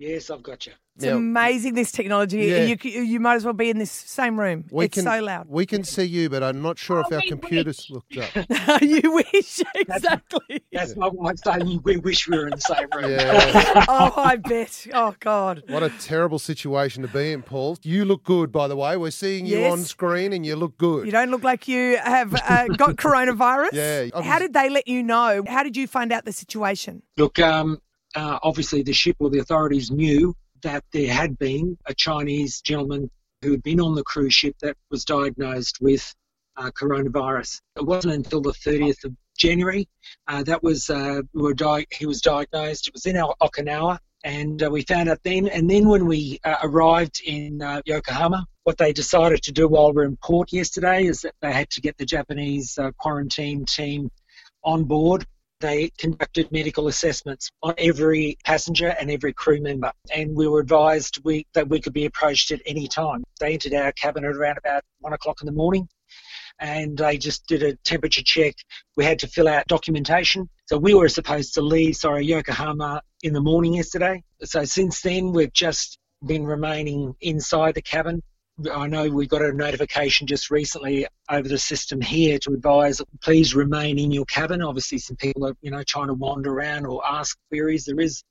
Yes, I've got you. It's Now- amazing this technology. Yeah. You, c- you might as well be in this same room. We it's can, so loud. We can see you, but I'm not sure if Oh, our we computers looked up. you wish exactly. That's my wife saying we wish we were in the same room. Yeah. oh, I bet. Oh God. What a terrible situation to be in, Paul. You look good, by the way. We're seeing you Yes. on screen and you look good. You don't look like you have uh, got coronavirus. Yeah, I How was- did they let you know? How did you find out the situation? Look, um, uh, obviously the ship or the authorities knew that there had been a Chinese gentleman who had been on the cruise ship that was diagnosed with uh, coronavirus. It wasn't until the 30th of January uh, that was uh, we di- he was diagnosed. It was in our Okinawa, and uh, we found out then. And then when we uh, arrived in Yokohama, what they decided to do while we were in port yesterday is that they had to get the Japanese quarantine team on board they conducted medical assessments on every passenger and every crew member, and we were advised we, that we could be approached at any time. They entered our cabin at around about one o'clock in the morning, and they just did a temperature check. We had to fill out documentation, so we were supposed to leave, sorry, Yokohama in the morning yesterday. So since then, we've just been remaining inside the cabin. I know we got a notification just recently over the system here to advise please remain in your cabin. Obviously, some people are you know trying to wander around or ask queries. There is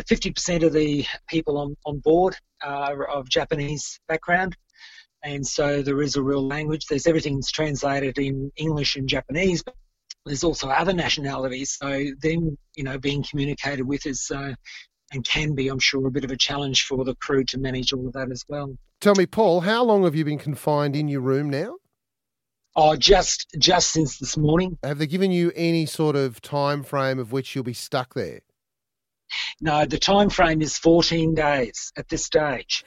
50% of the people on, on board are of Japanese background, and so there is a real language. There's everything's translated in English and Japanese, but there's also other nationalities. So them you know being communicated with is. Uh, and can be, I'm sure, a bit of a challenge for the crew to manage all of that as well. Tell me, Paul, how long have you been confined in your room now? Oh, just just since this morning. Have they given you any sort of time frame of which you'll be stuck there? No, the time frame is 14 days at this stage.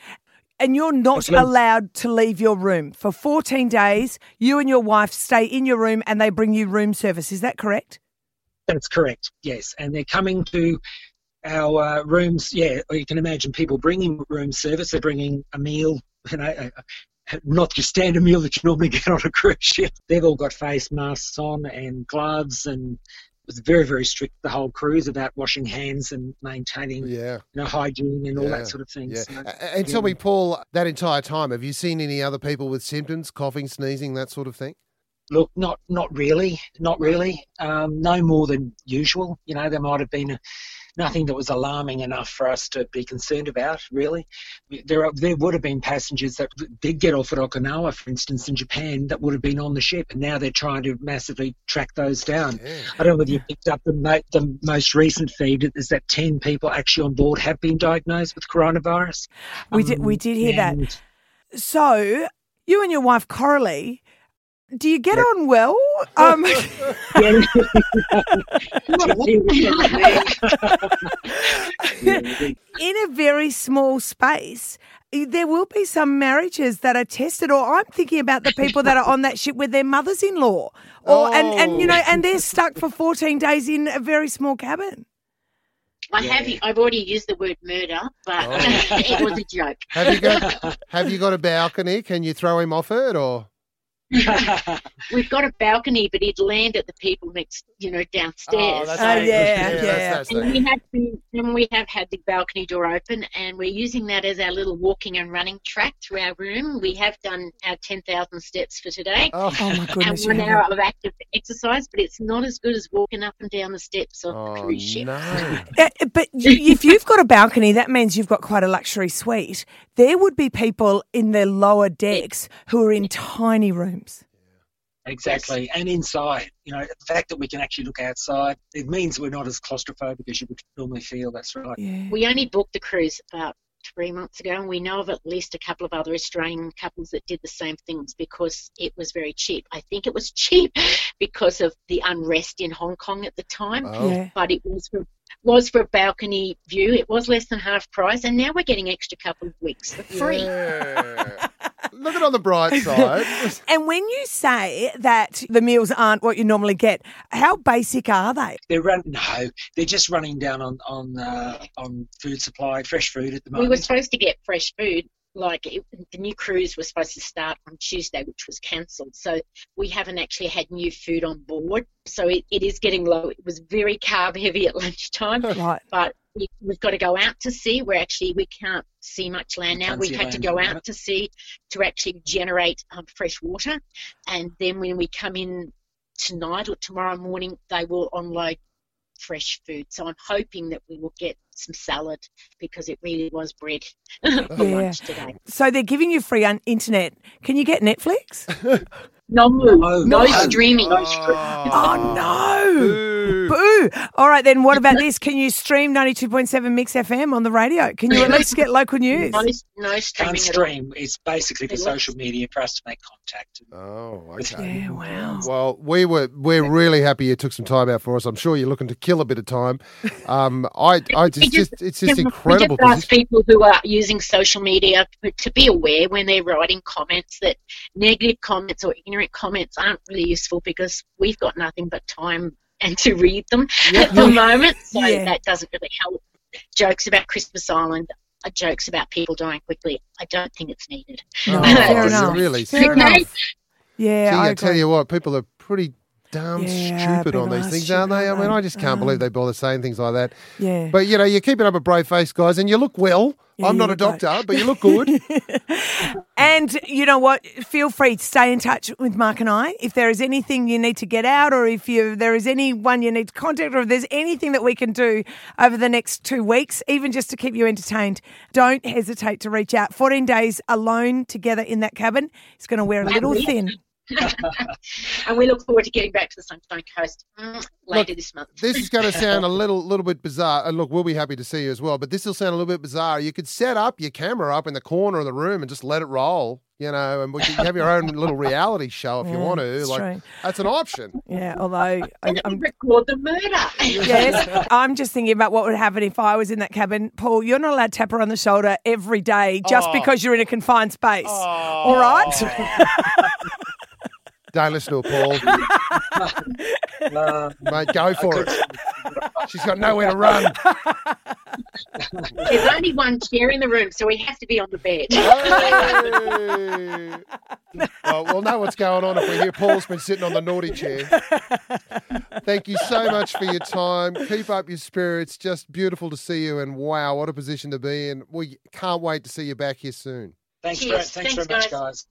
And you're not That's allowed to leave your room for 14 days. You and your wife stay in your room, and they bring you room service. Is that correct? That's correct. Yes, and they're coming to our uh, rooms. Yeah, you can imagine people bringing room service. They're bringing a meal. You know. Not your standard meal that you normally get on a cruise ship. They've all got face masks on and gloves, and it was very, very strict the whole cruise about washing hands and maintaining Yeah. you know hygiene and all Yeah, that sort of thing. Yeah. So, And tell me, Paul, that entire time, have you seen any other people with symptoms, coughing, sneezing, that sort of thing? Look, not not really, not really. Um, no more than usual. You know, there might have been a, nothing that was alarming enough for us to be concerned about. Really, there are, there would have been passengers that did get off at Okinawa, for instance, in Japan, that would have been on the ship, and now they're trying to massively track those down. Yeah. I don't know whether you picked up the mo- the most recent feed. Is that ten people actually on board have been diagnosed with coronavirus? We did. We Um, did hear that. So, you and your wife Coralie, do you get on well? Um, in a very small space, there will be some marriages that are tested. Or I'm thinking about the people that are on that ship with their mothers-in-law, or and and you know, and they're stuck for 14 days in a very small cabin. I have. I've already used the word murder, but Oh. it was a joke. Have you got Have you got a balcony? Can you throw him off it, or We've got a balcony, but he'd land at the people next, you know, downstairs. that's Oh, right. yeah, yeah. that's And we have been, and we have had the balcony door open, and we're using that as our little walking and running track through our room. We have done our 10,000 steps for today. Oh, Oh my and goodness! one hour of active exercise, but it's not as good as walking up and down the steps of a oh cruise ship. no! Uh, but if you've got a balcony, that means you've got quite a luxury suite. There would be people in the lower decks who are in tiny rooms. Exactly, and inside, you know, the fact that we can actually look outside, it means we're not as claustrophobic as you would normally feel. That's right. Yeah. We only booked the cruise about three months ago, and we know of at least a couple of other Australian couples that did the same things because it was very cheap. I think it was cheap because of the unrest in Hong Kong at the time, Oh. Yeah. but it was for was for a balcony view. It was less than half price, and now we're getting extra couple of weeks for free. Yeah. Look at it on the bright side. And when you say that the meals aren't what you normally get, how basic are they? They're run no, they're just running down on on uh, on food supply, fresh food at the moment. We were supposed to get fresh food. Like it, the new cruise was supposed to start on Tuesday, which was cancelled. So we haven't actually had new food on board. So it, it is getting low. It was very carb heavy at lunchtime, Right. but we, we've got to go out to sea. We're actually we can't see much land now. We've had to go out moment. to sea to actually generate um, fresh water, and then when we come in tonight or tomorrow morning, they will unload fresh food. So I'm hoping that we will get some salad because it really was bread for Yeah. lunch today. So they're giving you free un- internet. Can you get Netflix? No, No. no, No. streaming. Oh, no. Boo. Boo! All right, then what about this? Can you stream 92.7 Mix FM on the radio? Can you at least get local news? No, no streaming. Can't at all. stream. It's basically for social media for us to make contact. Oh, okay. Yeah, wow. Well, we were we're really happy you took some time out for us. I'm sure you're looking to kill a bit of time. Um, I I just, just- just it's just We incredible. just ask people who are using social media to be aware when they're writing comments that negative comments or ignorant comments aren't really useful because we've got nothing but time and to read them at the moment. So Yeah. that doesn't really help. Jokes about Christmas Island, uh, jokes about people dying quickly. I don't think it's needed. No, Oh, fair enough. really fair Okay. enough. Yeah, Gee, I I tell you what, people are pretty damn Yeah, stupid on these things, aren't they? I mean. I just can't believe they bother saying things like that. Yeah. But you know, you're keeping up a brave face, guys, and you look well. Yeah, I'm not a look great. doctor, but you look good. And you know what? Feel free to stay in touch with Mark and I. If there is anything you need to get out, or if you there is anyone you need to contact, or if there's anything that we can do over the next two weeks, even just to keep you entertained, don't hesitate to reach out. 14 days alone together in that cabin is going to wear a little thin. and we look forward to getting back to the Sunshine Coast mm, later this month. this is going to sound a little little bit bizarre. And look, we'll be happy to see you as well. But this will sound a little bit bizarre. You could set up your camera up in the corner of the room and just let it roll, you know, and we can have your own little reality show if you want to. it's Like true. that's an option. Yeah, although I, I'm record the murder. Yes, I'm just thinking about what would happen if I was in that cabin. Paul, you're not allowed to tap her on the shoulder every day just Oh. because you're in a confined space. All right? Don't listen to her, Paul. Uh, Mate, go for it. She's got nowhere to run. There's only one chair in the room, so we have to be on the bed. Hey. well, we'll know what's going on if we hear Paul's been sitting on the naughty chair. Thank you so much for your time. Keep up your spirits. Just beautiful to see you, and wow, what a position to be in. We can't wait to see you back here soon. thanks, Cheers. Brett. Thanks, Thanks, very much, guys. guys.